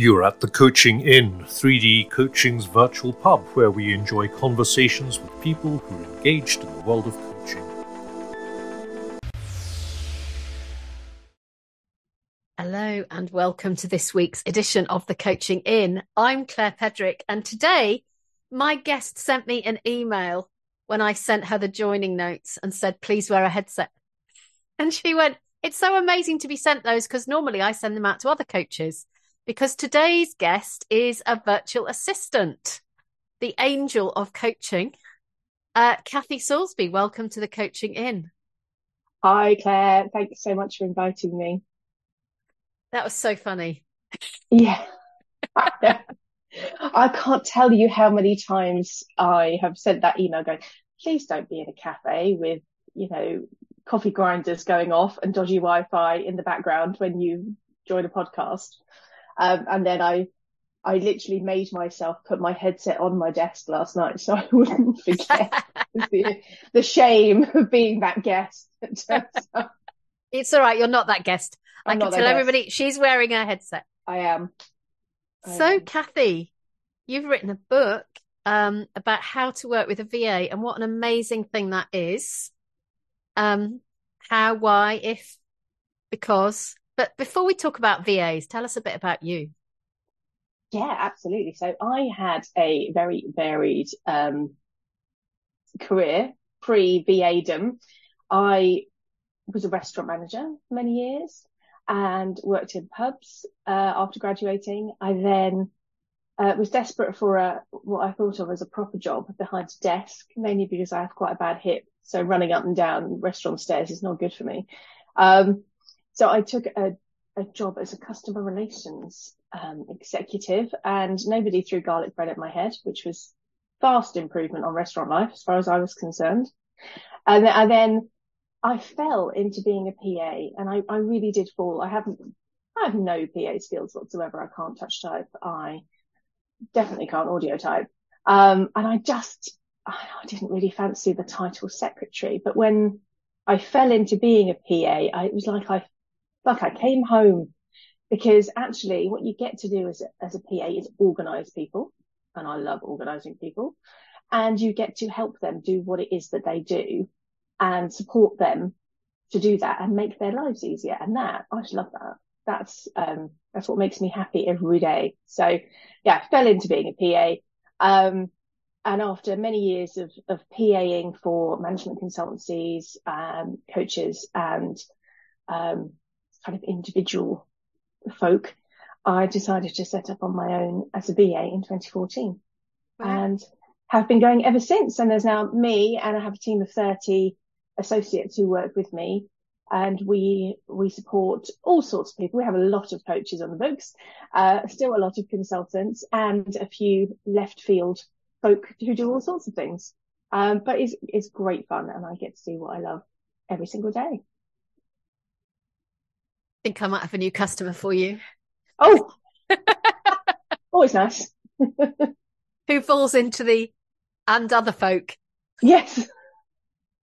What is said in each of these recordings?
You're at the Coaching Inn, 3D Coaching's virtual pub, where we enjoy conversations with people who are engaged in the world of coaching. Hello, and welcome to this week's edition of the Coaching Inn. I'm Claire Pedrick, and today my guest sent me an email when I sent her the joining notes and said, please wear a headset. And she went, It's so amazing to be sent those because normally I send them out to other coaches because today's guest is a virtual assistant, the angel of coaching. Uh, Kathy Soulsby, welcome to the Coaching Inn. Hi, Claire. Thanks so much for inviting me. That was so funny. Yeah. I can't tell you how many times I have sent that email going, please don't be in a cafe with, you know, coffee grinders going off and dodgy Wi-Fi in the background when you join a podcast. Um, and then I, I literally made myself put my headset on my desk last night so I wouldn't forget the, the, shame of being that guest. it's all right. You're not that guest. I'm I can tell everybody guest. she's wearing a headset. I am. I so, am. Kathy, you've written a book um, about how to work with a VA and what an amazing thing that is. Um, how, why, if, because, but before we talk about VAs, tell us a bit about you. Yeah, absolutely. So I had a very varied um, career pre VAdom. I was a restaurant manager for many years and worked in pubs uh, after graduating. I then uh, was desperate for a what I thought of as a proper job behind a desk, mainly because I have quite a bad hip, so running up and down restaurant stairs is not good for me. Um, so I took a, a job as a customer relations um, executive and nobody threw garlic bread at my head, which was vast improvement on restaurant life as far as I was concerned. And, and then I fell into being a PA and I, I really did fall. I haven't, I have no PA skills whatsoever. I can't touch type. I definitely can't audio type. Um, and I just, I didn't really fancy the title secretary, but when I fell into being a PA, I, it was like I like I came home because actually what you get to do as a, as a PA is organize people. And I love organizing people and you get to help them do what it is that they do and support them to do that and make their lives easier. And that, I just love that. That's, um, that's what makes me happy every day. So yeah, I fell into being a PA. Um, and after many years of, of PAing for management consultancies, um, coaches and, um, kind of individual folk, I decided to set up on my own as a VA in 2014 wow. and have been going ever since. And there's now me and I have a team of 30 associates who work with me and we, we support all sorts of people. We have a lot of coaches on the books, uh, still a lot of consultants and a few left field folk who do all sorts of things. Um, but it's, it's great fun and I get to do what I love every single day think I might have a new customer for you. Oh, always nice. Who falls into the and other folk? Yes.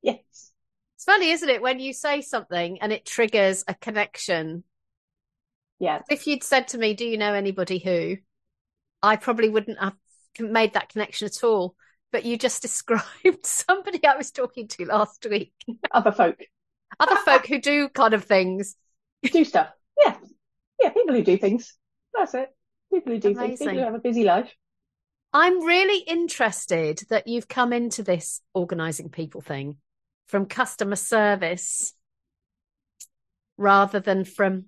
Yes. It's funny, isn't it, when you say something and it triggers a connection? Yeah. If you'd said to me, Do you know anybody who? I probably wouldn't have made that connection at all. But you just described somebody I was talking to last week. Other folk. Other folk who do kind of things do stuff. Yeah. Yeah. People who do things. That's it. People who do Amazing. things. People who have a busy life. I'm really interested that you've come into this organizing people thing from customer service rather than from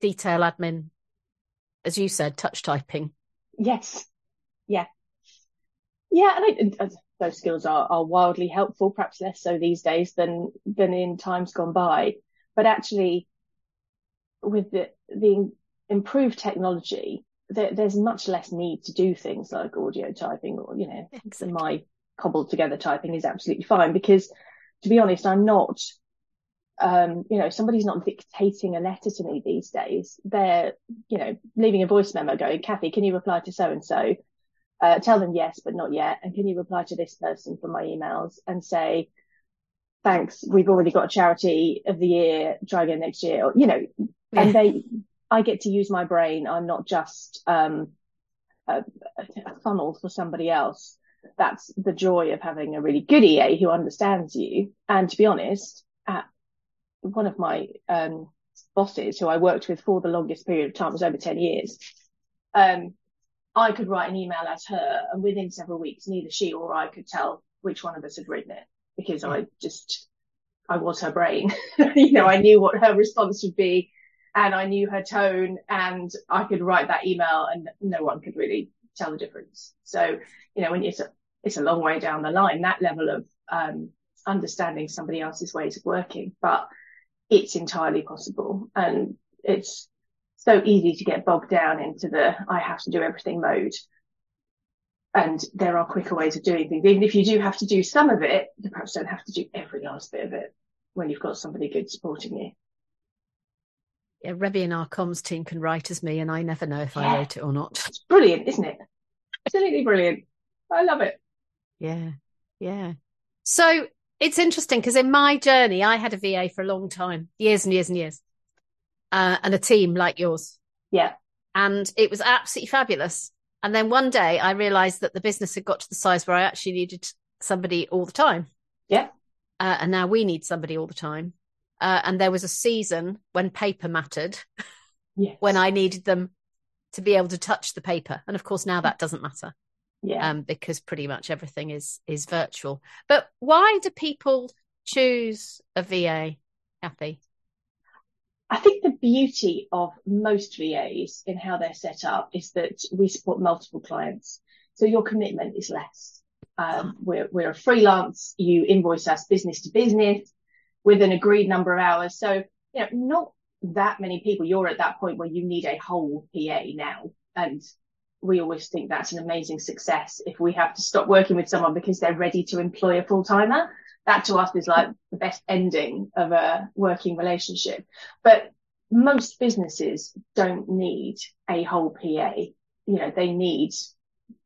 detail admin, as you said, touch typing. Yes. Yeah. Yeah. And I, those skills are, are wildly helpful, perhaps less so these days than, than in times gone by. But actually, with the, the improved technology, there, there's much less need to do things like audio typing or, you know, exactly. my cobbled together typing is absolutely fine because to be honest, I'm not, um, you know, somebody's not dictating a letter to me these days. They're, you know, leaving a voice memo going, Kathy, can you reply to so and so? tell them yes, but not yet. And can you reply to this person from my emails and say, thanks, we've already got a charity of the year, try again next year, or, you know, and they, I get to use my brain. I'm not just um, a, a funnel for somebody else. That's the joy of having a really good EA who understands you. And to be honest, at one of my um, bosses who I worked with for the longest period of time was over 10 years. Um, I could write an email as her and within several weeks, neither she or I could tell which one of us had written it because I just, I was her brain. you know, I knew what her response would be and I knew her tone and I could write that email and no one could really tell the difference. So, you know, when it's a, it's a long way down the line, that level of, um, understanding somebody else's ways of working, but it's entirely possible. And it's so easy to get bogged down into the I have to do everything mode. And there are quicker ways of doing things. Even if you do have to do some of it, you perhaps don't have to do every last bit of it when you've got somebody good supporting you. Yeah, Rebby and our comms team can write as me, and I never know if yeah. I wrote it or not. It's brilliant, isn't it? Absolutely brilliant. I love it. Yeah, yeah. So it's interesting because in my journey, I had a VA for a long time, years and years and years, uh, and a team like yours. Yeah. And it was absolutely fabulous. And then one day I realized that the business had got to the size where I actually needed somebody all the time. Yeah. Uh, and now we need somebody all the time. Uh, and there was a season when paper mattered, yes. when I needed them to be able to touch the paper. And of course, now that doesn't matter yeah. um, because pretty much everything is is virtual. But why do people choose a VA, Kathy? I think the beauty of most VAs in how they're set up is that we support multiple clients, so your commitment is less. Um, we're we're a freelance. You invoice us business to business with an agreed number of hours. So you know, not that many people. You're at that point where you need a whole PA now, and we always think that's an amazing success if we have to stop working with someone because they're ready to employ a full timer. That to us is like the best ending of a working relationship. But most businesses don't need a whole PA. You know, they need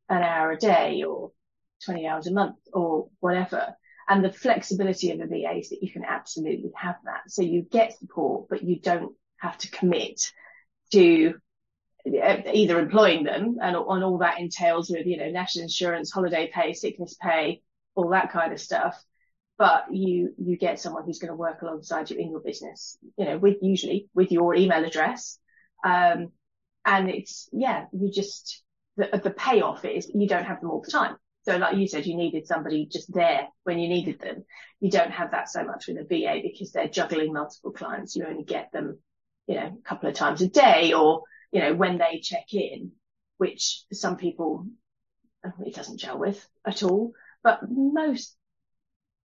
an hour a day or 20 hours a month or whatever. And the flexibility of a VA is that you can absolutely have that. So you get support, but you don't have to commit to uh, either employing them and, and all that entails with, you know, national insurance, holiday pay, sickness pay, all that kind of stuff. But you, you get someone who's going to work alongside you in your business, you know, with usually with your email address. Um, and it's, yeah, you just, the, the payoff is you don't have them all the time. So like you said, you needed somebody just there when you needed them. You don't have that so much with a VA because they're juggling multiple clients. You only get them, you know, a couple of times a day or you know, when they check in, which some people it doesn't gel with at all. But most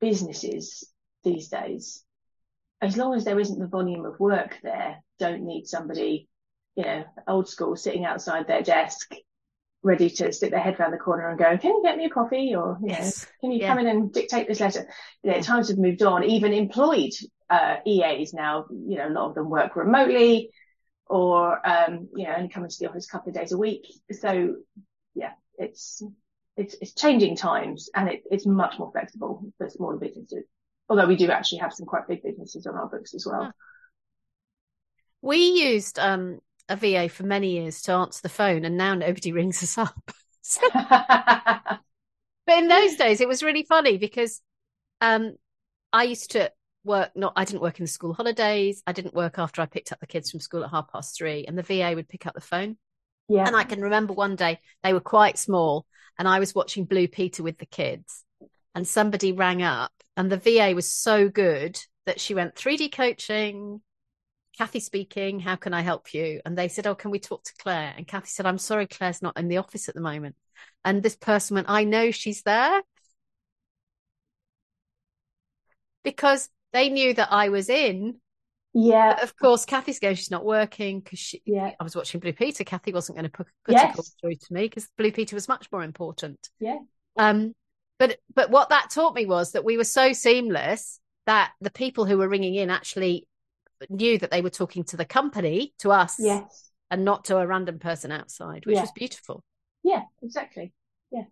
businesses these days, as long as there isn't the volume of work there, don't need somebody, you know, old school sitting outside their desk, ready to stick their head around the corner and go, can you get me a coffee? Or, you yes. know, can you yeah. come in and dictate this letter? You know, times have moved on. Even employed, uh, EAs now, you know, a lot of them work remotely or um, you know only come into the office a couple of days a week. So yeah, it's it's, it's changing times and it, it's much more flexible for smaller businesses. Although we do actually have some quite big businesses on our books as well. We used um, a VA for many years to answer the phone, and now nobody rings us up. but in those days, it was really funny because um, I used to work not I didn't work in the school holidays. I didn't work after I picked up the kids from school at half past three and the VA would pick up the phone. Yeah. And I can remember one day they were quite small and I was watching Blue Peter with the kids and somebody rang up and the VA was so good that she went 3D coaching, Kathy speaking, how can I help you? And they said, Oh, can we talk to Claire? And Kathy said, I'm sorry, Claire's not in the office at the moment. And this person went, I know she's there. Because they knew that I was in. Yeah. But of course, Kathy's going, she's not working because she, yeah. I was watching Blue Peter. Kathy wasn't going to put, put yes. a call through to me because Blue Peter was much more important. Yeah. Um, but, but what that taught me was that we were so seamless that the people who were ringing in actually knew that they were talking to the company, to us. Yes. And not to a random person outside, which yeah. was beautiful. Yeah, exactly. Yeah.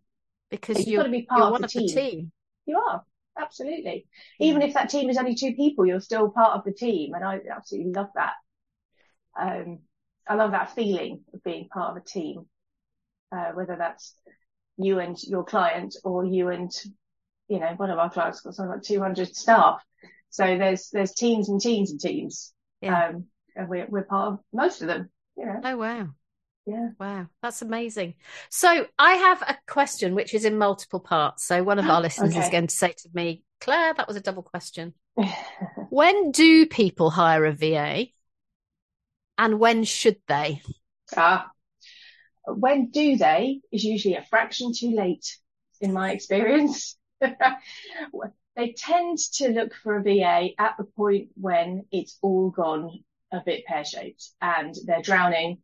Because you're, got to be part you're one of the team. You are absolutely. Even if that team is only two people, you're still part of the team, and I absolutely love that. Um, I love that feeling of being part of a team, uh, whether that's you and your client or you and, you know, one of our clients got something like 200 staff. So there's, there's teams and teams and teams. Yeah. Um, and we're, we're part of most of them, you know. Oh, wow. Yeah. Wow. That's amazing. So I have a question which is in multiple parts. So one of our listeners okay. is going to say to me, Claire, that was a double question. when do people hire a VA? And when should they? Ah, when do they is usually a fraction too late, in my experience. they tend to look for a VA at the point when it's all gone a bit pear shaped and they're drowning.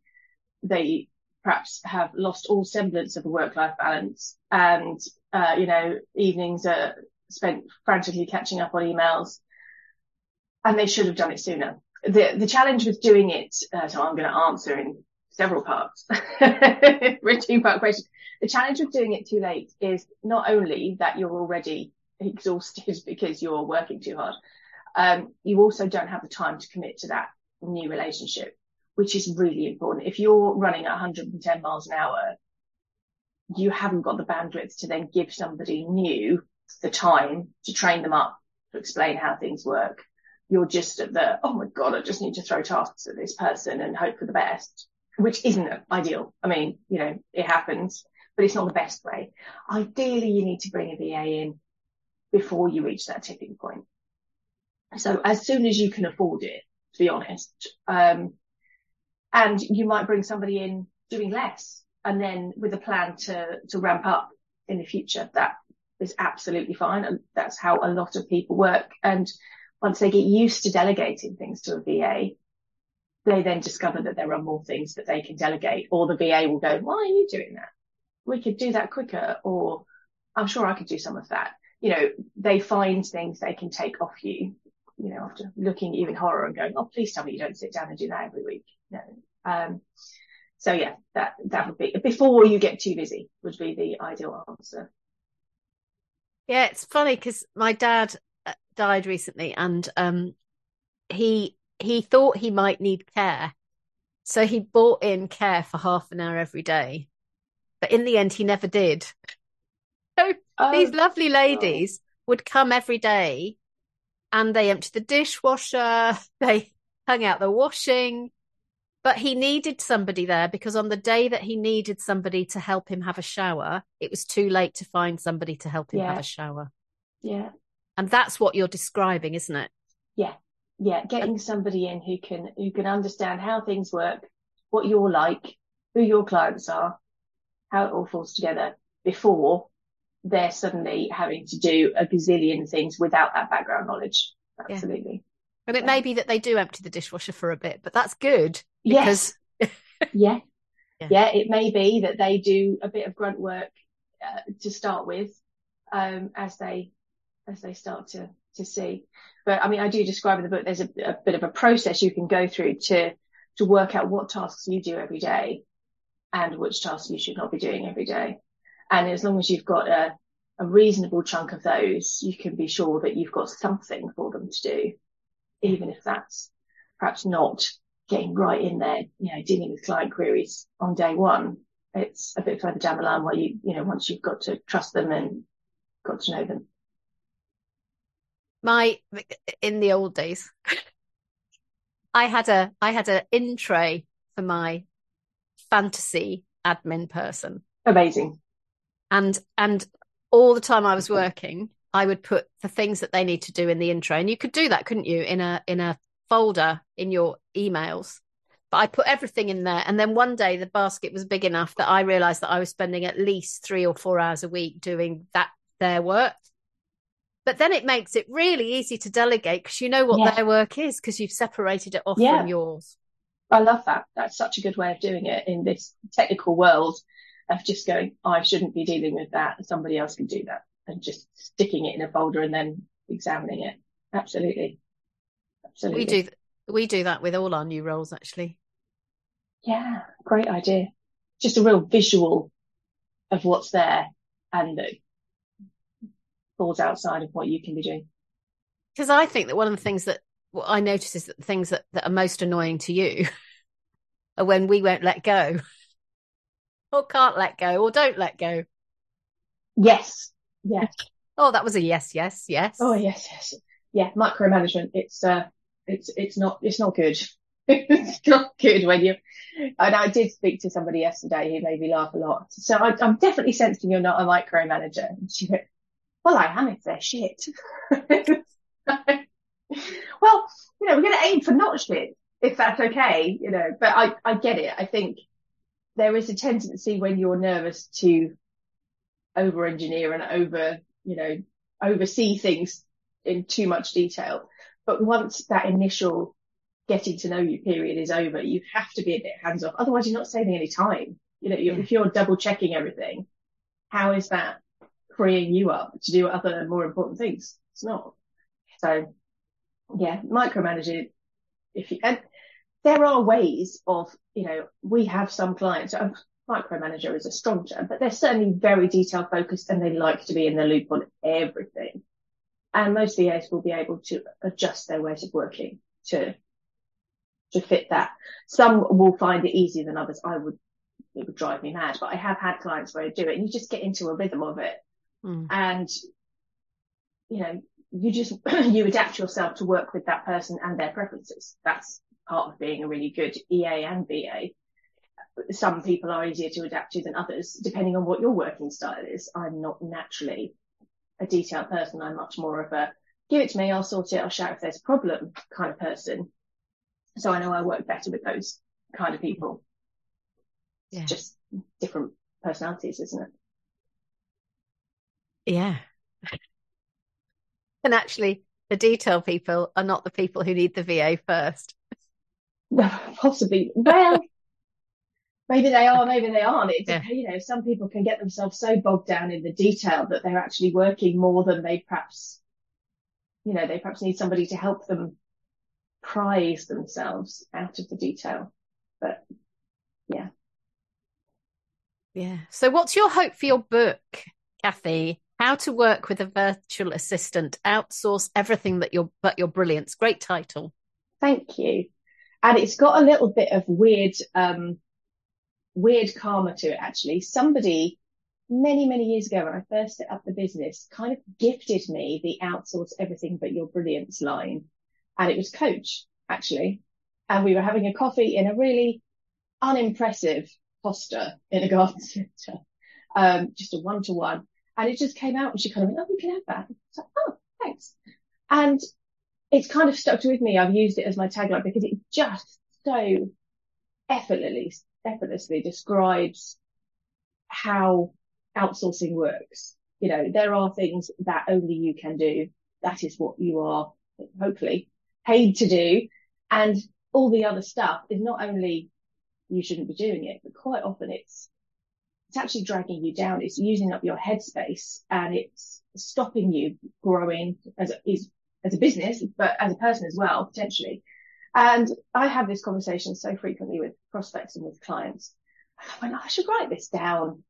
They perhaps have lost all semblance of a work life balance and, uh, you know, evenings are spent frantically catching up on emails and they should have done it sooner. The, the challenge with doing it, uh, so I'm going to answer in several parts. two part question. The challenge of doing it too late is not only that you're already exhausted because you're working too hard, um, you also don't have the time to commit to that new relationship, which is really important. If you're running at 110 miles an hour, you haven't got the bandwidth to then give somebody new the time to train them up to explain how things work. You're just at the, oh my God, I just need to throw tasks at this person and hope for the best which isn't ideal. I mean, you know, it happens, but it's not the best way. Ideally, you need to bring a VA in before you reach that tipping point. So as soon as you can afford it, to be honest, um, and you might bring somebody in doing less and then with a plan to, to ramp up in the future. That is absolutely fine. And that's how a lot of people work. And once they get used to delegating things to a VA, they then discover that there are more things that they can delegate or the VA will go, why are you doing that? We could do that quicker or I'm sure I could do some of that. You know, they find things they can take off you, you know, after looking even horror and going, oh, please tell me you don't sit down and do that every week. No. Um, so yeah, that, that would be before you get too busy would be the ideal answer. Yeah, it's funny because my dad uh, died recently and, um, he he thought he might need care. So he bought in care for half an hour every day. But in the end, he never did. So oh, these lovely ladies oh. would come every day and they emptied the dishwasher, they hung out the washing. But he needed somebody there because on the day that he needed somebody to help him have a shower, it was too late to find somebody to help him yeah. have a shower. Yeah. And that's what you're describing, isn't it? Yeah yeah, getting somebody in who can who can understand how things work, what you're like, who your clients are, how it all falls together before they're suddenly having to do a gazillion things without that background knowledge. Absolutely. Yeah. And it yeah. may be that they do empty the dishwasher for a bit, but that's good because yes. yeah. yeah. Yeah, it may be that they do a bit of grunt work uh, to start with um, as they as they start to to see. But I mean, I do describe in the book, there's a, a bit of a process you can go through to, to work out what tasks you do every day and which tasks you should not be doing every day. And as long as you've got a, a reasonable chunk of those, you can be sure that you've got something for them to do, even if that's perhaps not getting right in there, you know, dealing with client queries on day one. It's a bit further down the line where you, you know, once you've got to trust them and got to know them my in the old days i had a i had an in tray for my fantasy admin person amazing and and all the time i was working i would put the things that they need to do in the in tray and you could do that couldn't you in a in a folder in your emails but i put everything in there and then one day the basket was big enough that i realized that i was spending at least three or four hours a week doing that their work but then it makes it really easy to delegate because you know what yeah. their work is because you've separated it off yeah. from yours. I love that. That's such a good way of doing it in this technical world of just going, I shouldn't be dealing with that. Somebody else can do that and just sticking it in a folder and then examining it. Absolutely. Absolutely. We do, we do that with all our new roles actually. Yeah. Great idea. Just a real visual of what's there and that falls outside of what you can be doing. Because I think that one of the things that what I notice is that the things that, that are most annoying to you are when we won't let go or can't let go or don't let go. Yes. Yeah. Oh, that was a yes, yes, yes. Oh, yes, yes. Yeah. Micromanagement. It's, uh, it's, it's not, it's not good. it's not good when you, and I did speak to somebody yesterday who made me laugh a lot. So I, am definitely sensing you're not a micromanager. And she went, well, I am if they're shit. well, you know, we're going to aim for not shit if that's okay, you know, but I, I get it. I think there is a tendency when you're nervous to over engineer and over, you know, oversee things in too much detail. But once that initial getting to know you period is over, you have to be a bit hands off. Otherwise, you're not saving any time. You know, you're, if you're double checking everything, how is that freeing you up to do other more important things? It's not. So yeah, micromanaging. If you, and there are ways of, you know, we have some clients, a micromanager is a strong term, but they're certainly very detail focused and they like to be in the loop on everything. And most VAs will be able to adjust their ways of working to to fit that. Some will find it easier than others. I would, it would drive me mad, but I have had clients where I do it and you just get into a rhythm of it. Mm. And, you know, you just, you adapt yourself to work with that person and their preferences. That's part of being a really good EA and VA. Some people are easier to adapt to than others, depending on what your working style is. I'm not naturally a detailed person. I'm much more of a give it to me, I'll sort it, I'll shout if there's a problem kind of person. So I know I work better with those kind of people. Yeah. It's just different personalities, isn't it? Yeah. and actually, the detail people are not the people who need the VA first. Possibly. Well, maybe they are, maybe they aren't. It's, yeah. you know, some people can get themselves so bogged down in the detail that they're actually working more than they perhaps, you know, they perhaps need somebody to help them prize themselves out of the detail. But yeah. Yeah. So what's your hope for your book, Kathy? How to work with a virtual assistant, outsource everything that you're but your brilliance. Great title. Thank you. And it's got a little bit of weird, um, weird karma to it actually. Somebody many, many years ago when I first set up the business kind of gifted me the outsource everything but your brilliance line and it was Coach actually. And we were having a coffee in a really unimpressive Costa in a garden centre, um, just a one to one. And it just came out and she kind of went, Oh, you can have that. Like, Oh, thanks. And it's kind of stuck with me. I've used it as my tagline because it just so effortlessly, effortlessly describes how outsourcing works. You know, there are things that only you can do. That is what you are hopefully paid to do. And all the other stuff is not only you shouldn't be doing it, but quite often it's, it's actually dragging you down. It's using up your headspace and it's stopping you growing as is, as a business, but as a person as well, potentially. And I have this conversation so frequently with prospects and with clients. I went, I should write this down.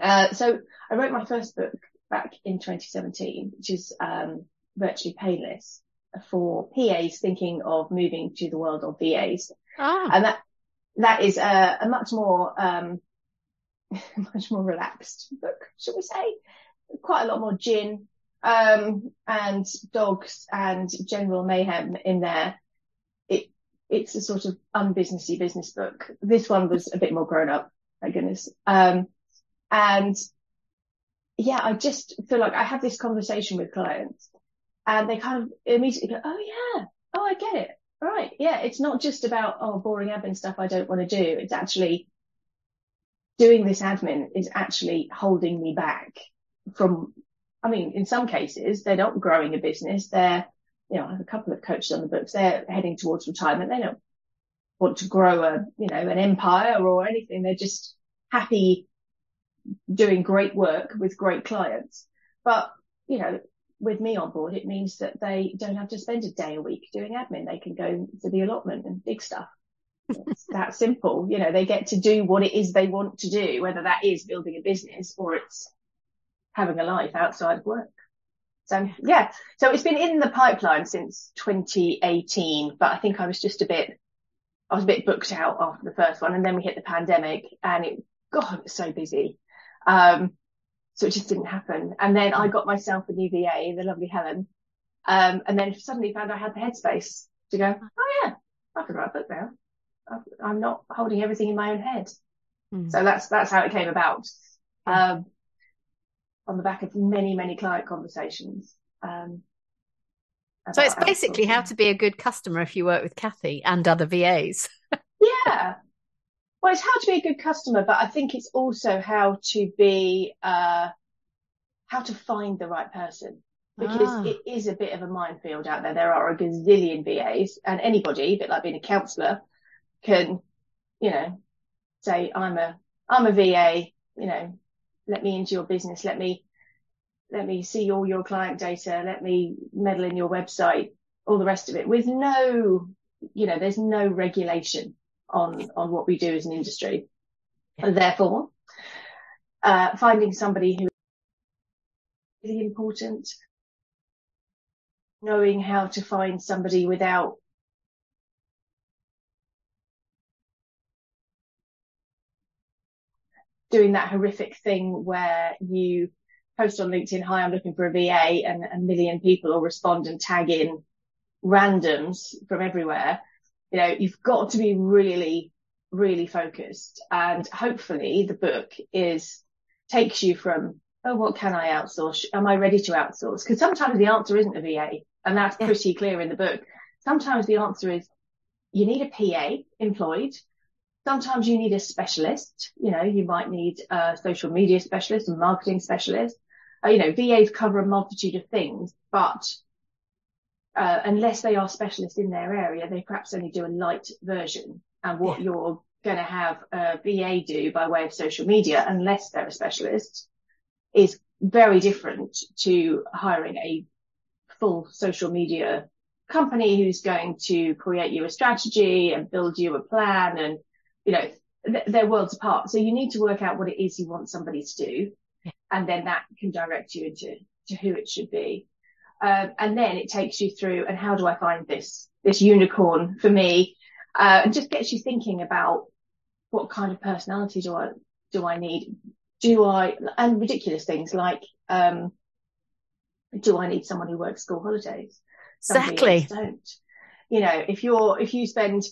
Uh, so I wrote my first book back in 2017, which is, um, virtually painless for PAs thinking of moving to the world of VAs. Ah. And that, that is a, a much more, um, much more relaxed book, shall we say? Quite a lot more gin, um, and dogs and general mayhem in there. It, it's a sort of unbusinessy business book. This one was a bit more grown up, my goodness. Um, and yeah, I just feel like I have this conversation with clients and they kind of immediately go, oh yeah, oh I get it. Right, yeah, it's not just about oh boring admin stuff I don't want to do. It's actually doing this admin is actually holding me back from. I mean, in some cases they're not growing a business. They're you know I have a couple of coaches on the books. They're heading towards retirement. They don't want to grow a you know an empire or anything. They're just happy doing great work with great clients. But you know, with me on board, it means that they don't have to spend a day a week doing admin. They can go to the allotment and big stuff. It's that simple. You know, they get to do what it is they want to do, whether that is building a business or it's having a life outside of work. So yeah, so it's been in the pipeline since 2018, but I think I was just a bit I was a bit booked out after the first one, and then we hit the pandemic, and it God, it was so busy. Um, so it just didn't happen. And then I got myself a new VA, the lovely Helen. Um, and then suddenly found I had the headspace to go, oh yeah, I can write a book now. I'm not holding everything in my own head. Mm. So that's, that's how it came about. Um, on the back of many, many client conversations. Um, so it's basically how to be a good customer if you work with Kathy and other VAs. yeah. Well, it's how to be a good customer, but I think it's also how to be, uh, how to find the right person because ah. it is a bit of a minefield out there. There are a gazillion VAs and anybody, a bit like being a counsellor, can, you know, say, I'm a, I'm a VA, you know, let me into your business. Let me, let me see all your client data. Let me meddle in your website, all the rest of it with no, you know, there's no regulation on, on what we do as an industry. And therefore, uh, finding somebody who is really important, knowing how to find somebody without doing that horrific thing where you post on LinkedIn, hi, I'm looking for a VA and a million people will respond and tag in randoms from everywhere. You know, you've got to be really, really focused and hopefully the book is takes you from, oh, what can I outsource? Am I ready to outsource? Because sometimes the answer isn't a VA and that's yeah. pretty clear in the book. Sometimes the answer is you need a PA employed Sometimes you need a specialist. You know, you might need a social media specialist and marketing specialist. Uh, you know, VAs cover a multitude of things, but uh, unless they are specialists in their area, they perhaps only do a light version. And what yeah. you're going to have a VA do by way of social media, unless they're a specialist, is very different to hiring a full social media company who's going to create you a strategy and build you a plan and you know, th- they're worlds apart. So you need to work out what it is you want somebody to do. And then that can direct you into to who it should be. Um, and then it takes you through and how do I find this, this unicorn for me? Uh, and just gets you thinking about what kind of personality do I, do I need? Do I, and ridiculous things like, um, do I need someone who works school holidays? exactly. Don't. You know, if you're, if you spend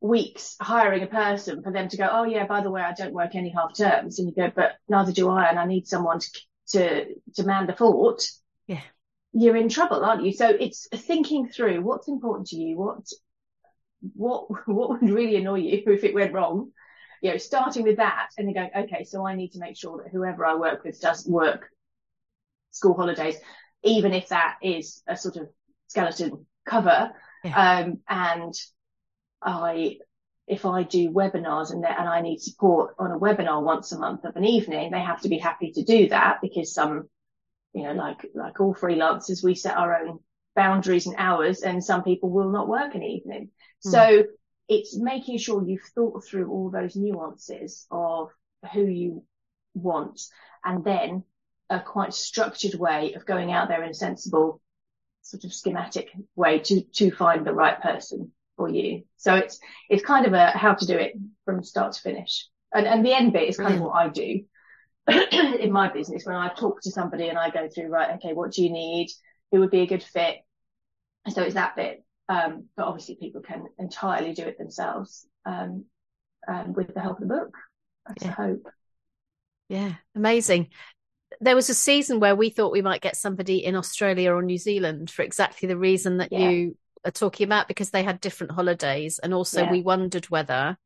weeks hiring a person for them to go, oh yeah, by the way, I don't work any half terms. And you go, but neither do I. And I need someone to, to, to man the fort. Yeah. You're in trouble, aren't you? So it's thinking through what's important to you. What, what, what would really annoy you if it went wrong? You know, starting with that and then going, okay, so I need to make sure that whoever I work with does work school holidays, even if that is a sort of skeleton cover. Yeah. Um, and I, if I do webinars and, and I need support on a webinar once a month of an evening, they have to be happy to do that because some, you know, like, like all freelancers, we set our own boundaries and hours and some people will not work an evening. Mm. So it's making sure you've thought through all those nuances of who you want and then a quite structured way of going out there in a sensible sort of schematic way to, to find the right person for you. So it's, it's kind of a how to do it from start to finish. And, and the end bit is kind of what I do in my business when I talk to somebody and I go through, right, okay, what do you need? Who would be a good fit? So it's that bit. Um, but obviously people can entirely do it themselves, um, um, with the help of the book. That's yeah. the hope. Yeah. Amazing there was a season where we thought we might get somebody in Australia or New Zealand for exactly the reason that yeah. you are talking about because they had different holidays. And also yeah. we wondered whether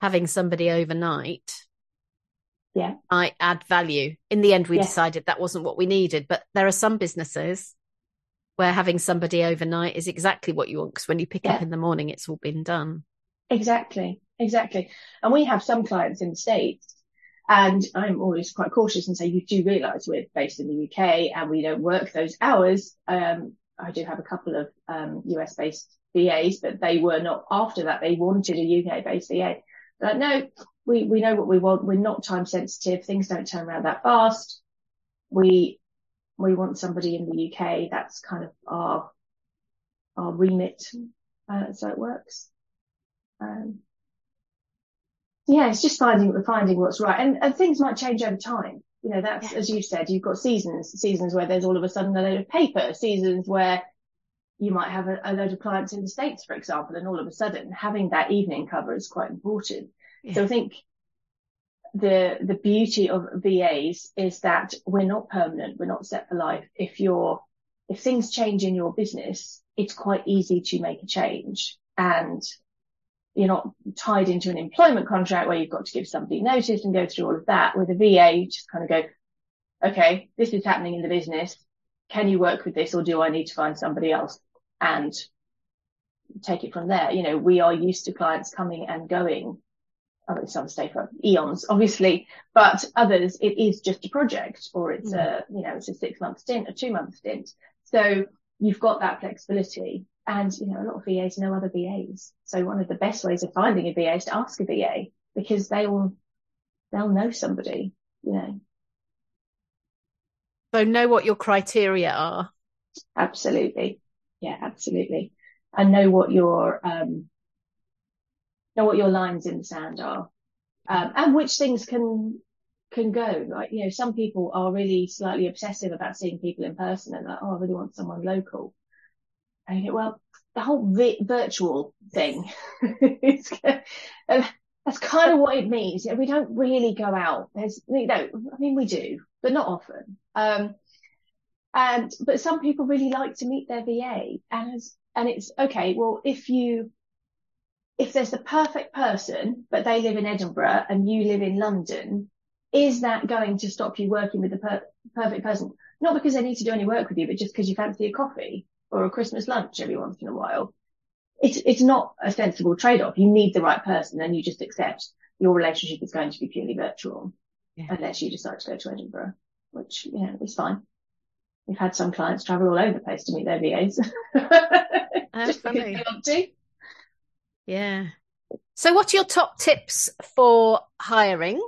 having somebody overnight yeah. might add value. In the end, we yeah. decided that wasn't what we needed. But there are some businesses where having somebody overnight is exactly what you want because when you pick yeah. up in the morning, it's all been done. Exactly, exactly. And we have some clients in the States and I'm always quite cautious and say, you do realize we're based in the UK and we don't work those hours. Um, I do have a couple of um, US based VAs, but they were not after that. They wanted a UK based VA. Like, no, we, we know what we want. We're not time sensitive. Things don't turn around that fast. We, we want somebody in the UK. That's kind of our, our remit. Uh, so it works. Um, yeah, it's just finding finding what's right, and and things might change over time. You know, that's Yeah. as you said, you've got seasons, seasons where there's all of a sudden a load of paper, seasons where you might have a, a load of clients in the States, for example, and all of a sudden having that evening cover is quite important. Yeah. So I think the the beauty of VAs is that we're not permanent, we're not set for life. If you're if things change in your business, it's quite easy to make a change and you're not tied into an employment contract where you've got to give somebody notice and go through all of that. With a VA, you just kind of go, okay, this is happening in the business. Can you work with this or do I need to find somebody else? And take it from there. You know, we are used to clients coming and going. Oh, I mean, some stay for eons, obviously, but others, it is just a project or it's a, mm. you know, it's a six month stint, a two month stint. So you've got that flexibility and, you know, a lot of VAs know other VAs. So one of the best ways of finding a VA is to ask a VA because they will, they'll know somebody, you know, So know what your criteria are. absolutely. Yeah, absolutely. And know what your, um, know what your lines in the sand are. Um, and which things can, can go. Like, you know, some people are really slightly obsessive about seeing people in person and like, oh, I really want someone local. Well, the whole vi- virtual thing, uh, that's kind of what it means. You know, we don't really go out. There's, you know, I mean, we do, but not often. Um, and, but some people really like to meet their VA and as, and it's okay. Well, if you, if there's the perfect person, but they live in Edinburgh and you live in London, is that going to stop you working with the per- perfect person? Not because they need to do any work with you, but just because you fancy a coffee or a Christmas lunch every once in a while. It's, it's not a sensible trade-off. You need the right person and you just accept your relationship is going to be purely virtual Yeah. unless you decide to go to Edinburgh, which, you know, is fine. We've had some clients travel all over the place to meet their VAs. Just funny. they want to. Yeah. So what are your top tips for hiring?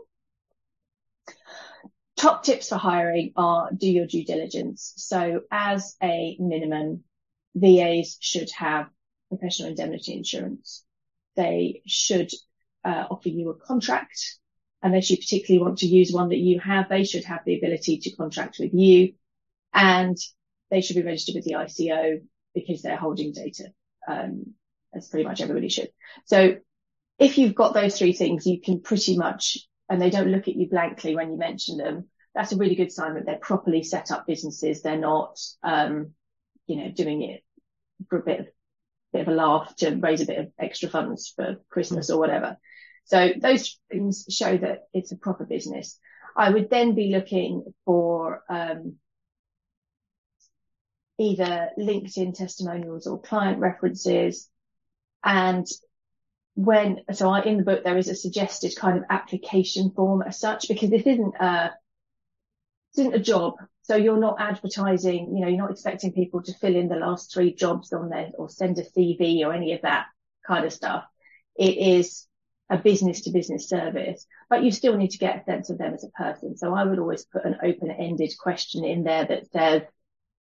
top tips for hiring are do your due diligence. So as a minimum, VAs should have professional indemnity insurance. They should uh, offer you a contract. Unless you particularly want to use one that you have, they should have the ability to contract with you and they should be registered with the ICO because they're holding data. Um, as pretty much everybody should. So if you've got those three things, you can pretty much, and they don't look at you blankly when you mention them. That's a really good sign that they're properly set up businesses. They're not, um, you know, doing it for a bit of, bit of a laugh to raise a bit of extra funds for Christmas or whatever. So those things show that it's a proper business. I would then be looking for, um, either LinkedIn testimonials or client references. And when, so I, in the book, there is a suggested kind of application form as such, because this isn't a, this isn't a job. So you're not advertising, you know, you're not expecting people to fill in the last three jobs on there or send a CV or any of that kind of stuff. It is a business to business service, but you still need to get a sense of them as a person. So I would always put an open ended question in there that says,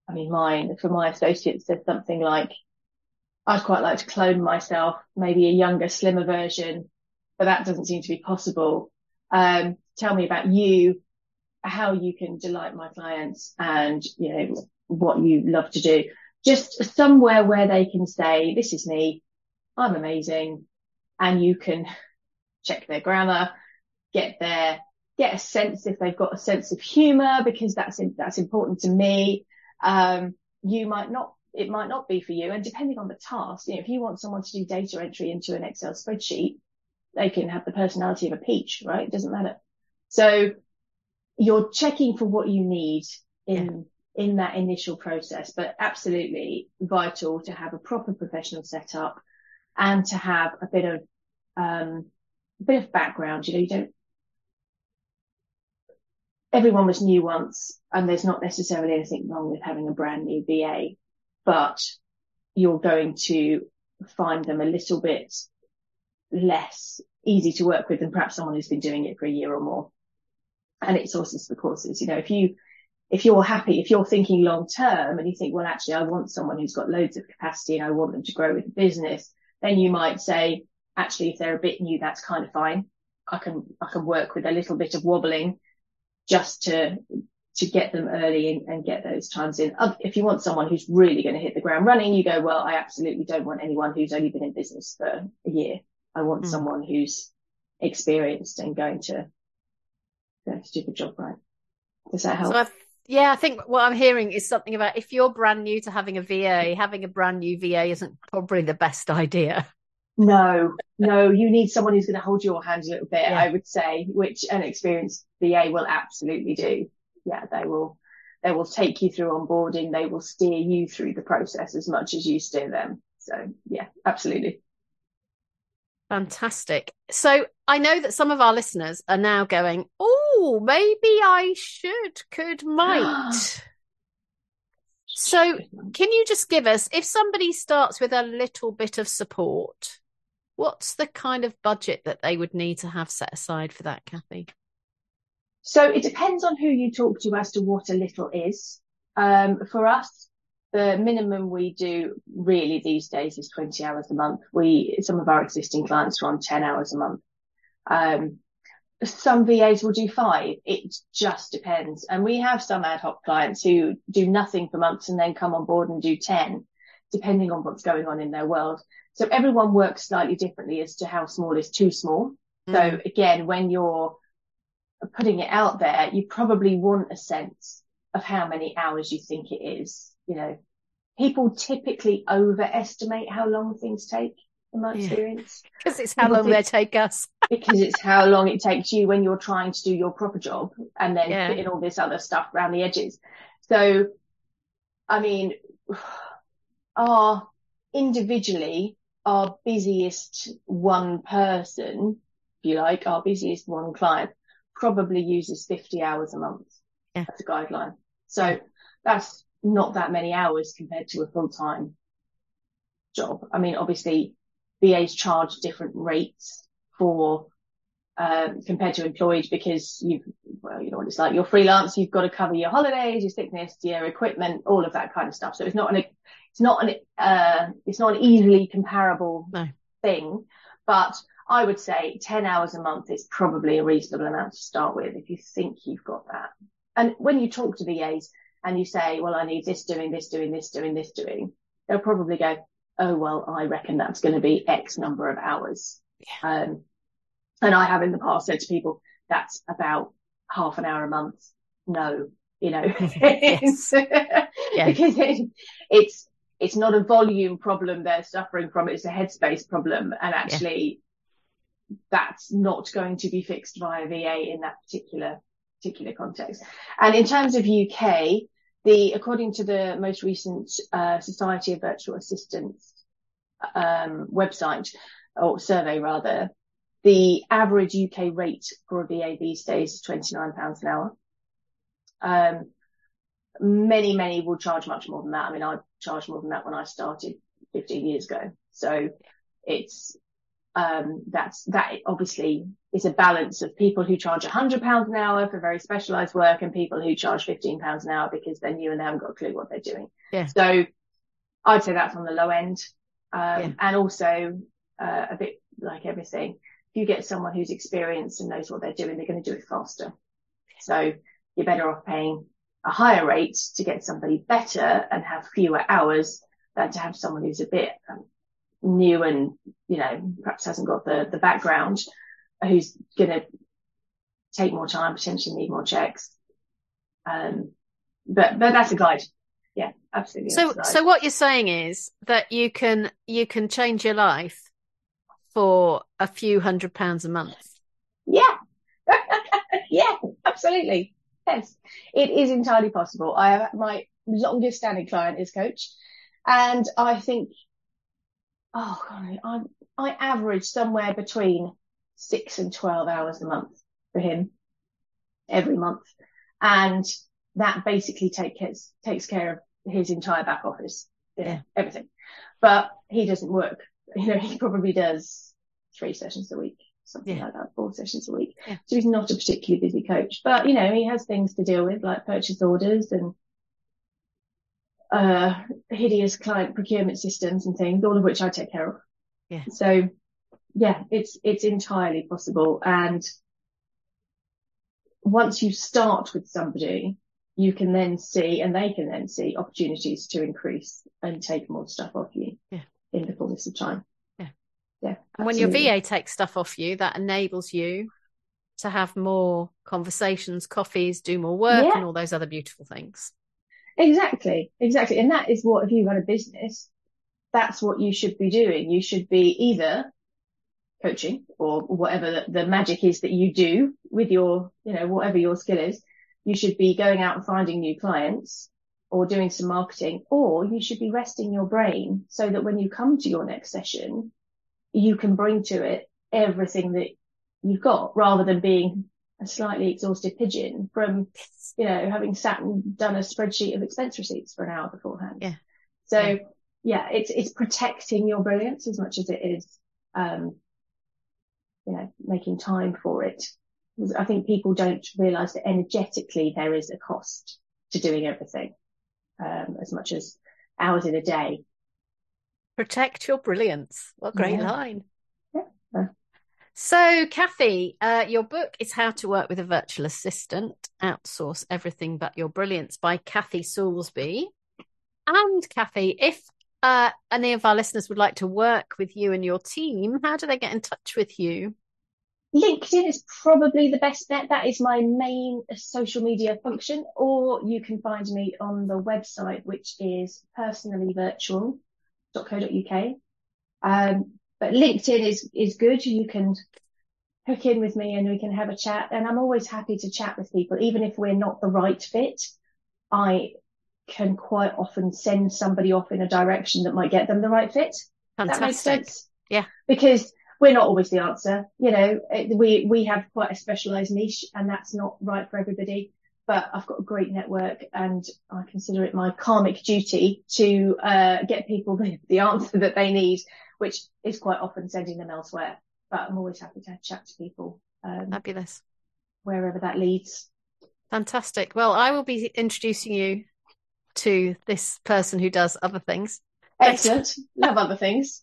I mean, mine for my associates said something like, I'd quite like to clone myself, maybe a younger, slimmer version, but that doesn't seem to be possible. Um, tell me about you, how you can delight my clients and, you know, what you love to do. Just somewhere where they can say, this is me. I'm amazing. And you can check their grammar, get their, get a sense if they've got a sense of humor because that's, that's important to me. Um, you might not it might not be for you. And depending on the task, you know, if you want someone to do data entry into an Excel spreadsheet, they can have the personality of a peach, right? It doesn't matter. So you're checking for what you need in, yeah. in that initial process, but absolutely vital to have a proper professional setup and to have a bit of, um, a bit of background. You know, you don't, everyone was new once and there's not necessarily anything wrong with having a brand new VA but you're going to find them a little bit less easy to work with than perhaps someone who's been doing it for a year or more. And it's also for courses. You know, if you, if you're happy, if you're thinking long term and you think, well, actually, I want someone who's got loads of capacity and I want them to grow with the business, then you might say, actually if they're a bit new, that's kind of fine. I can I can work with a little bit of wobbling just to to get them early and, and get those times in. If you want someone who's really going to hit the ground running, you go, well, I absolutely don't want anyone who's only been in business for a year. I want mm. someone who's experienced and going to, going to do the job right. Does that help? So yeah, I think what I'm hearing is something about if you're brand new to having a VA, having a brand new VA isn't probably the best idea. No, no, you need someone who's going to hold your hand a little bit, yeah. I would say, which an experienced VA will absolutely do. Yeah, they will, they will take you through onboarding. They will steer you through the process as much as you steer them. So yeah, absolutely. Fantastic. So I know that some of our listeners are now going, oh, maybe I should, could, might. so can you just give us, if somebody starts with a little bit of support, what's the kind of budget that they would need to have set aside for that, Kathy? So it depends on who you talk to as to what a little is. Um, for us, the minimum we do really these days is 20 hours a month. We, some of our existing clients are on 10 hours a month. Um, some VAs will do five. It just depends. And we have some ad hoc clients who do nothing for months and then come on board and do 10, depending on what's going on in their world. So everyone works slightly differently as to how small is too small. Mm. So again, when you're putting it out there, you probably want a sense of how many hours you think it is you know, people typically overestimate how long things take in my experience. Because it's how long they take us. because it's how long it takes you when you're trying to do your proper job and then yeah. fit in all this other stuff around the edges. So, I mean, our individually, our busiest one person, if you like, our busiest one client probably uses 50 hours a month yeah. as a guideline. So that's not that many hours compared to a full-time job. I mean, obviously VAs charge different rates for um, compared to employed because you've, well, you know what it's like. You're freelance, you've got to cover your holidays, your sickness, your equipment, all of that kind of stuff. So it's not an, it's not an, uh, it's not an easily comparable no. thing, but I would say 10 hours a month is probably a reasonable amount to start with if you think you've got that. And when you talk to VAs, and you say, well, I need this doing, this doing, this doing, this doing, they'll probably go, oh, well, I reckon that's going to be X number of hours. Yeah. Um, and I have in the past said to people, that's about half an hour a month. No, you know, it's, yeah. because it, it's, it's not a volume problem they're suffering from. It's a headspace problem. And actually yeah. that's not going to be fixed via VA in that particular, particular context. And in terms of UK, the according to the most recent uh, Society of Virtual Assistants um, website or survey rather, the average UK rate for a VA these days is twenty nine pounds an hour. Um, many many will charge much more than that. I mean, I charged more than that when I started fifteen years ago. So it's um, that's that obviously is a balance of people who charge hundred pounds an hour for very specialised work and people who charge fifteen pounds an hour because they're new and they haven't got a clue what they're doing. Yeah. So I'd say that's on the low end, um, yeah. and also uh, a bit like everything. If you get someone who's experienced and knows what they're doing, they're going to do it faster. So you're better off paying a higher rate to get somebody better and have fewer hours than to have someone who's a bit um, new and, you know, perhaps hasn't got the, the background, who's going to take more time, potentially need more checks. Um, but, but that's a guide. Yeah, absolutely. So, so what you're saying is that you can, you can change your life for a few hundred pounds a month. Yeah. yeah, absolutely. Yes, it is entirely possible. I have my longest standing client is coach and I think oh God, I, I average somewhere between six and 12 hours a month for him every month. And that basically take, takes care of his entire back office, yeah, everything. But he doesn't work. You know, he probably does three sessions a week, something yeah. like that, four sessions a week. Yeah. So he's not a particularly busy coach, but you know, he has things to deal with like purchase orders and uh, hideous client procurement systems and things, all of which I take care of. Yeah. So yeah, it's it's entirely possible. And once you start with somebody, you can then see, and they can then see opportunities to increase and take more stuff off you yeah. in the fullness of time. Yeah. Yeah. And when your VA takes stuff off you, that enables you to have more conversations, coffees, do more work, yeah. and all those other beautiful things. Exactly. Exactly. And that is what, if you run a business, that's what you should be doing. You should be either coaching or whatever the, the magic is that you do with your, you know, whatever your skill is you should be going out and finding new clients or doing some marketing, or you should be resting your brain so that when you come to your next session, you can bring to it everything that you've got rather than being a slightly exhausted pigeon from, you know, having sat and done a spreadsheet of expense receipts for an hour beforehand. Yeah. So yeah, yeah it's, it's protecting your brilliance as much as it is, um, you know, making time for it. I think people don't realize that energetically there is a cost to doing everything, um, as much as hours in a day. Protect your brilliance. What a great Yeah. line. Yeah. So, Kathy, uh, your book is How to Work with a Virtual Assistant Outsource Everything But Your Brilliance by Kathy Soulsby. And, Kathy, if uh, any of our listeners would like to work with you and your team, how do they get in touch with you? LinkedIn is probably the best bet. That is my main social media function, or you can find me on the website, which is personallyvirtual.co.uk. Um, but LinkedIn is, is good. You can hook in with me and we can have a chat. And I'm always happy to chat with people, even if we're not the right fit. I can quite often send somebody off in a direction that might get them the right fit. Fantastic. That makes sense. Yeah. Because we're not always the answer. You know, we, we have quite a specialized niche and that's not right for everybody. But I've got a great network and I consider it my karmic duty to, uh, get people the, the answer that they need, which is quite often sending them elsewhere. But I'm always happy to chat to people. Um, Fabulous. Wherever that leads. Fantastic. Well, I will be introducing you to this person who does other things. Excellent. Love other things.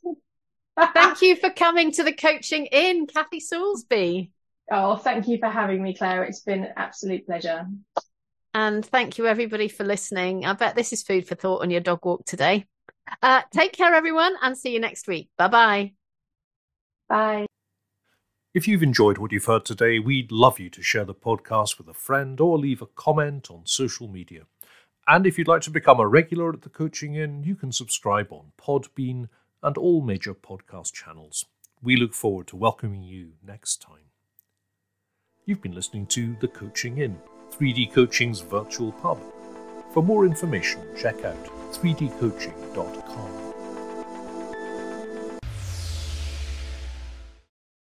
Thank you for coming to the Coaching Inn, Kathy Soulsby. Oh, thank you for having me, Claire. It's been an absolute pleasure. And thank you, everybody, for listening. I bet this is food for thought on your dog walk today. Uh, take care, everyone, and see you next week. Bye-bye. Bye. If you've enjoyed what you've heard today, we'd love you to share the podcast with a friend or leave a comment on social media. And if you'd like to become a regular at the Coaching Inn, you can subscribe on Podbean and all major podcast channels. We look forward to welcoming you next time. You've been listening to The Coaching Inn, 3D Coaching's virtual pub. For more information, check out 3dcoaching.com.